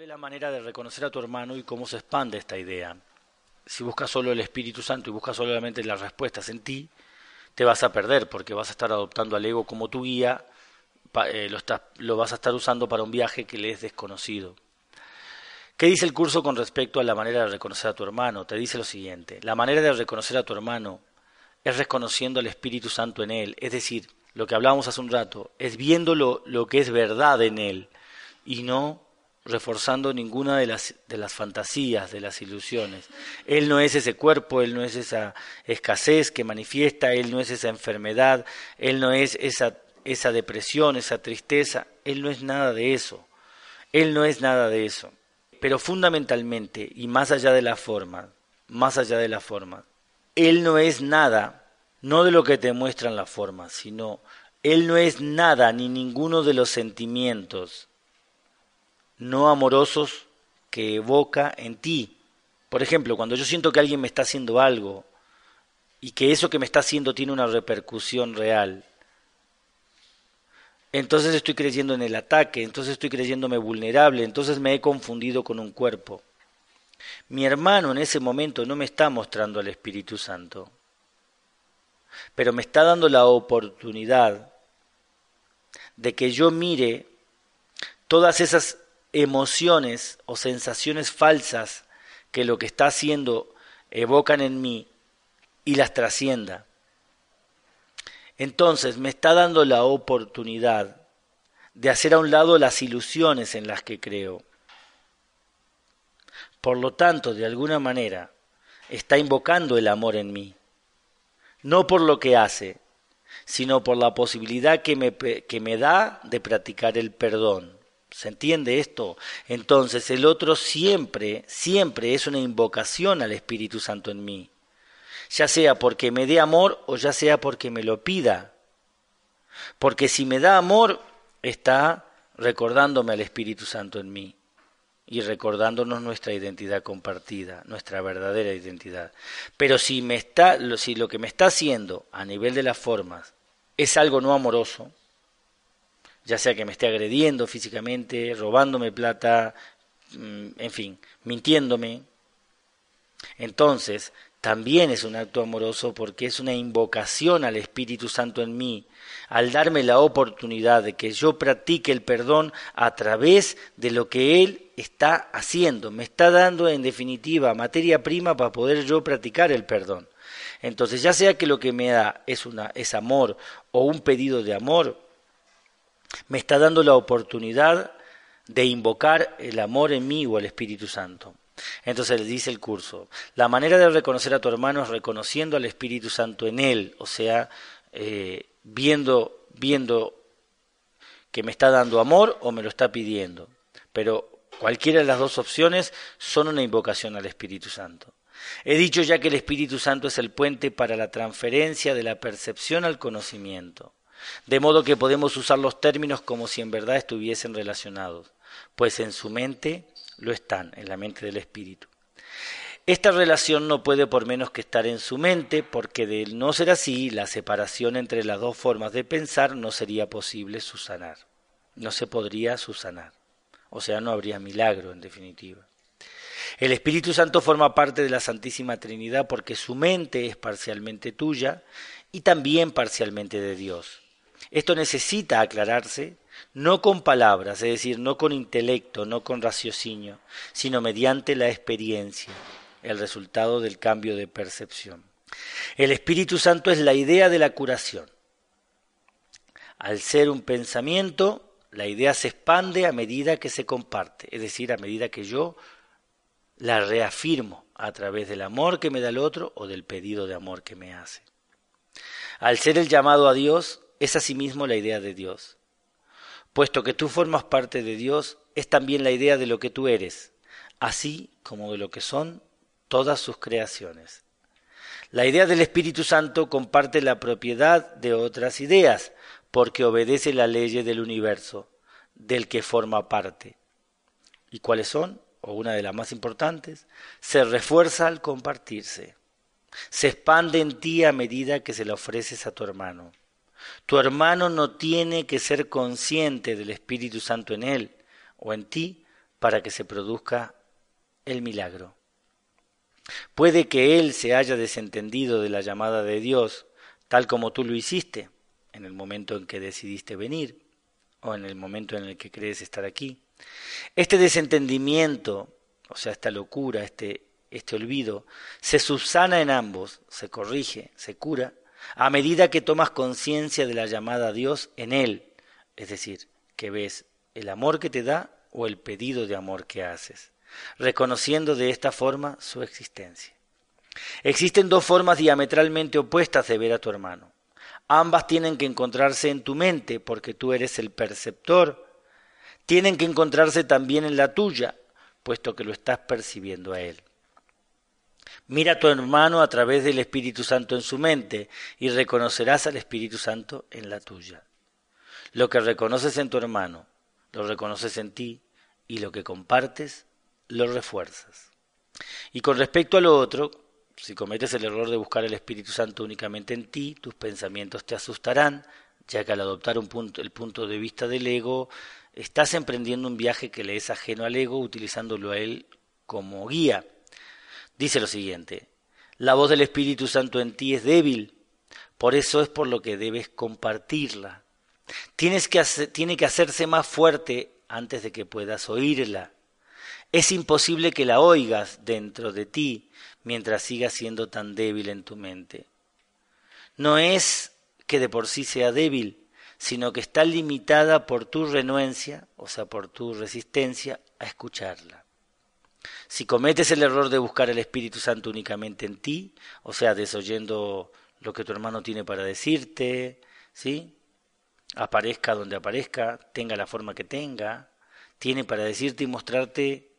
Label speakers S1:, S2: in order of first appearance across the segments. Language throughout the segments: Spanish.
S1: ¿Cuál es la manera de reconocer a tu hermano y cómo se expande esta idea? Si buscas solo el Espíritu Santo y buscas solamente las respuestas en ti, te vas a perder porque vas a estar adoptando al ego como tu guía, eh, lo, lo vas a estar usando para un viaje que le es desconocido. ¿Qué dice el curso con respecto a la manera de reconocer a tu hermano? Te dice lo siguiente, la manera de reconocer a tu hermano es reconociendo al Espíritu Santo en él, es decir, lo que hablábamos hace un rato, es viendo lo, lo que es verdad en él y no reforzando ninguna de las, de las fantasías, de las ilusiones. Él no es ese cuerpo, Él no es esa escasez que manifiesta, Él no es esa enfermedad, Él no es esa, esa depresión, esa tristeza, Él no es nada de eso. Él no es nada de eso. Pero fundamentalmente, y más allá de la forma, más allá de la forma, Él no es nada, no de lo que te muestran las formas, sino Él no es nada ni ninguno de los sentimientos no amorosos que evoca en ti. Por ejemplo, cuando yo siento que alguien me está haciendo algo y que eso que me está haciendo tiene una repercusión real, entonces estoy creyendo en el ataque, entonces estoy creyéndome vulnerable, entonces me he confundido con un cuerpo. Mi hermano en ese momento no me está mostrando al Espíritu Santo, pero me está dando la oportunidad de que yo mire todas esas emociones o sensaciones falsas que lo que está haciendo evocan en mí y las trascienda. Entonces me está dando la oportunidad de hacer a un lado las ilusiones en las que creo. Por lo tanto, de alguna manera, está invocando el amor en mí, no por lo que hace, sino por la posibilidad que me, que me da de practicar el perdón. ¿Se entiende esto? Entonces el otro siempre, siempre es una invocación al Espíritu Santo en mí, ya sea porque me dé amor o ya sea porque me lo pida. Porque si me da amor, está recordándome al Espíritu Santo en mí y recordándonos nuestra identidad compartida, nuestra verdadera identidad. Pero si me está si lo que me está haciendo a nivel de las formas es algo no amoroso, ya sea que me esté agrediendo físicamente, robándome plata, mm, en fin, mintiéndome. Entonces, también es un acto amoroso porque es una invocación al Espíritu Santo en mí, al darme la oportunidad de que yo practique el perdón a través de lo que Él está haciendo. Me está dando, en definitiva, materia prima para poder yo practicar el perdón. Entonces, ya sea que lo que me da es, una, es amor o un pedido de amor, me está dando la oportunidad de invocar el amor en mí o el Espíritu Santo. Entonces dice el curso, la manera de reconocer a tu hermano es reconociendo al Espíritu Santo en él, o sea, eh, viendo, viendo que me está dando amor o me lo está pidiendo. Pero cualquiera de las dos opciones son una invocación al Espíritu Santo. He dicho ya que el Espíritu Santo es el puente para la transferencia de la percepción al conocimiento. De modo que podemos usar los términos como si en verdad estuviesen relacionados, pues en su mente lo están, en la mente del espíritu. Esta relación no puede por menos que estar en su mente, porque de no ser así, la separación entre las dos formas de pensar no sería posible susanar. No se podría susanar. O sea, no habría milagro, en definitiva. El Espíritu Santo forma parte de la Santísima Trinidad porque su mente es parcialmente tuya y también parcialmente de Dios. Esto necesita aclararse no con palabras, es decir, no con intelecto, no con raciocinio, sino mediante la experiencia, el resultado del cambio de percepción. El Espíritu Santo es la idea de la curación. Al ser un pensamiento, la idea se expande a medida que se comparte, es decir, a medida que yo la reafirmo a través del amor que me da el otro o del pedido de amor que me hace. Al ser el llamado a Dios, es asimismo la idea de Dios. Puesto que tú formas parte de Dios, es también la idea de lo que tú eres, así como de lo que son todas sus creaciones. La idea del Espíritu Santo comparte la propiedad de otras ideas, porque obedece la ley del universo, del que forma parte. ¿Y cuáles son? O una de las más importantes, se refuerza al compartirse. Se expande en ti a medida que se la ofreces a tu hermano. Tu hermano no tiene que ser consciente del Espíritu Santo en él o en ti para que se produzca el milagro. Puede que él se haya desentendido de la llamada de Dios, tal como tú lo hiciste, en el momento en que decidiste venir, o en el momento en el que crees estar aquí. Este desentendimiento, o sea, esta locura, este, este olvido, se subsana en ambos, se corrige, se cura, a medida que tomas conciencia de la llamada a Dios en Él, es decir, que ves el amor que te da o el pedido de amor que haces, reconociendo de esta forma su existencia. Existen dos formas diametralmente opuestas de ver a tu hermano. Ambas tienen que encontrarse en tu mente porque tú eres el perceptor. Tienen que encontrarse también en la tuya, puesto que lo estás percibiendo a él. Mira a tu hermano a través del Espíritu Santo en su mente y reconocerás al Espíritu Santo en la tuya. Lo que reconoces en tu hermano, lo reconoces en ti y lo que compartes, lo refuerzas. Y con respecto a lo otro, si cometes el error de buscar el Espíritu Santo únicamente en ti, tus pensamientos te asustarán, ya que al adoptar el punto de vista del ego, estás emprendiendo un viaje que le es ajeno al ego, utilizándolo a él como guía. Dice lo siguiente, la voz del Espíritu Santo en ti es débil, por eso es por lo que debes compartirla. Tienes que tiene que hacerse más fuerte antes de que puedas oírla. Es imposible que la oigas dentro de ti mientras sigas siendo tan débil en tu mente. No es que de por sí sea débil, sino que está limitada por tu renuencia, o sea, por tu resistencia a escucharla. Si cometes el error de buscar el Espíritu Santo únicamente en ti, o sea, desoyendo lo que tu hermano tiene para decirte, ¿sí? Aparezca donde aparezca, tenga la forma que tenga, tiene para decirte y mostrarte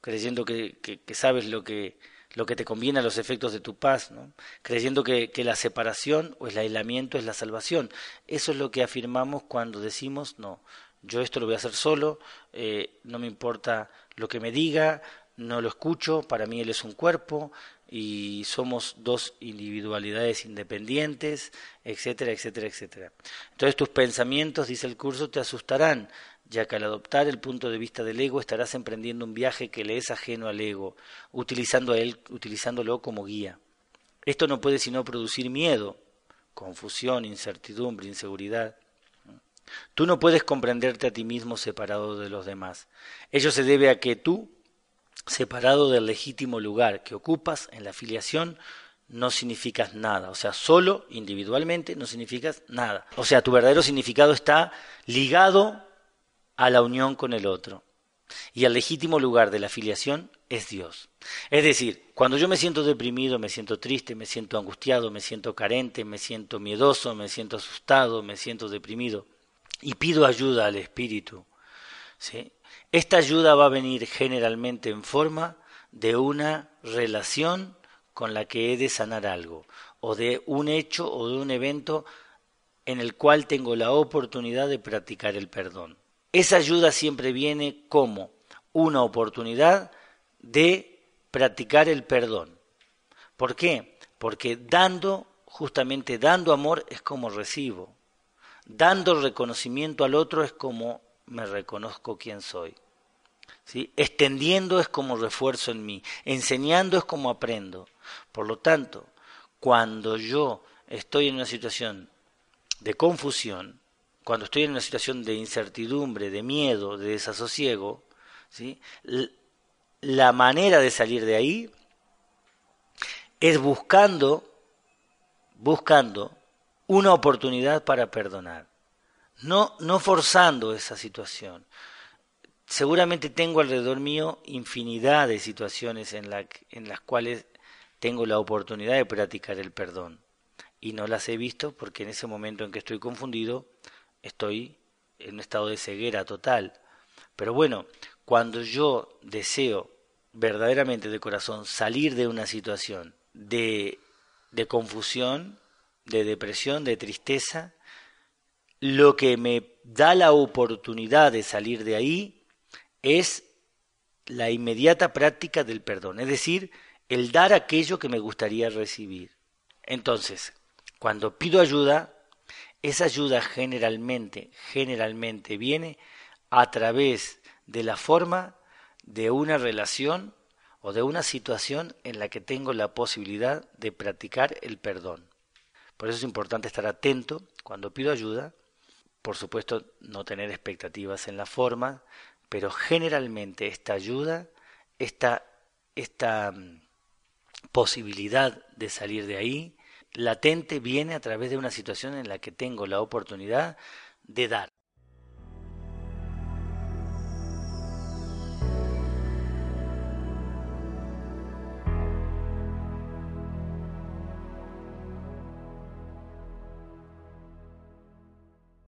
S1: creyendo que, que, sabes lo que, lo que te conviene a los efectos de tu paz, ¿no? creyendo que, que, la separación o el aislamiento es la salvación. Eso es lo que afirmamos cuando decimos, no, yo esto lo voy a hacer solo, eh, no me importa lo que me diga, no lo escucho, para mí él es un cuerpo y somos dos individualidades independientes, etcétera, etcétera, etcétera. Entonces tus pensamientos, dice el curso, te asustarán, ya que al adoptar el punto de vista del ego estarás emprendiendo un viaje que le es ajeno al ego, utilizando a él, utilizándolo como guía. Esto no puede sino producir miedo, confusión, incertidumbre, inseguridad. Tú no puedes comprenderte a ti mismo separado de los demás. Ello se debe a que tú, separado del legítimo lugar que ocupas en la filiación, no significas nada. O sea, solo individualmente no significas nada. O sea, tu verdadero significado está ligado a la unión con el otro. Y el legítimo lugar de la filiación es Dios. Es decir, cuando yo me siento deprimido, me siento triste, me siento angustiado, me siento carente, me siento miedoso, me siento asustado, me siento deprimido, y pido ayuda al Espíritu. ¿sí? Esta ayuda va a venir generalmente en forma de una relación con la que he de sanar algo, o de un hecho o de un evento en el cual tengo la oportunidad de practicar el perdón. Esa ayuda siempre viene como una oportunidad de practicar el perdón. ¿Por qué? Porque dando, justamente dando amor es como recibo. Dando reconocimiento al otro es como me reconozco quién soy. ¿Sí? Extendiendo es como refuerzo en mí. Enseñando es como aprendo. Por lo tanto, cuando yo estoy en una situación de confusión, cuando estoy en una situación de incertidumbre, de miedo, de desasosiego, ¿sí? la manera de salir de ahí es buscando, buscando una oportunidad para perdonar, no, no forzando esa situación. Seguramente tengo alrededor mío infinidad de situaciones en, la, en las cuales tengo la oportunidad de practicar el perdón y no las he visto porque en ese momento en que estoy confundido estoy en un estado de ceguera total. Pero bueno, cuando yo deseo verdaderamente de corazón salir de una situación de, de confusión, de depresión, de tristeza, lo que me da la oportunidad de salir de ahí es la inmediata práctica del perdón, es decir, el dar aquello que me gustaría recibir. Entonces, cuando pido ayuda, esa ayuda generalmente, generalmente viene a través de la forma de una relación o de una situación en la que tengo la posibilidad de practicar el perdón. Por eso es importante estar atento cuando pido ayuda, por supuesto no tener expectativas en la forma, pero generalmente esta ayuda, esta, esta mm, posibilidad de salir de ahí, latente viene a través de una situación en la que tengo la oportunidad de dar,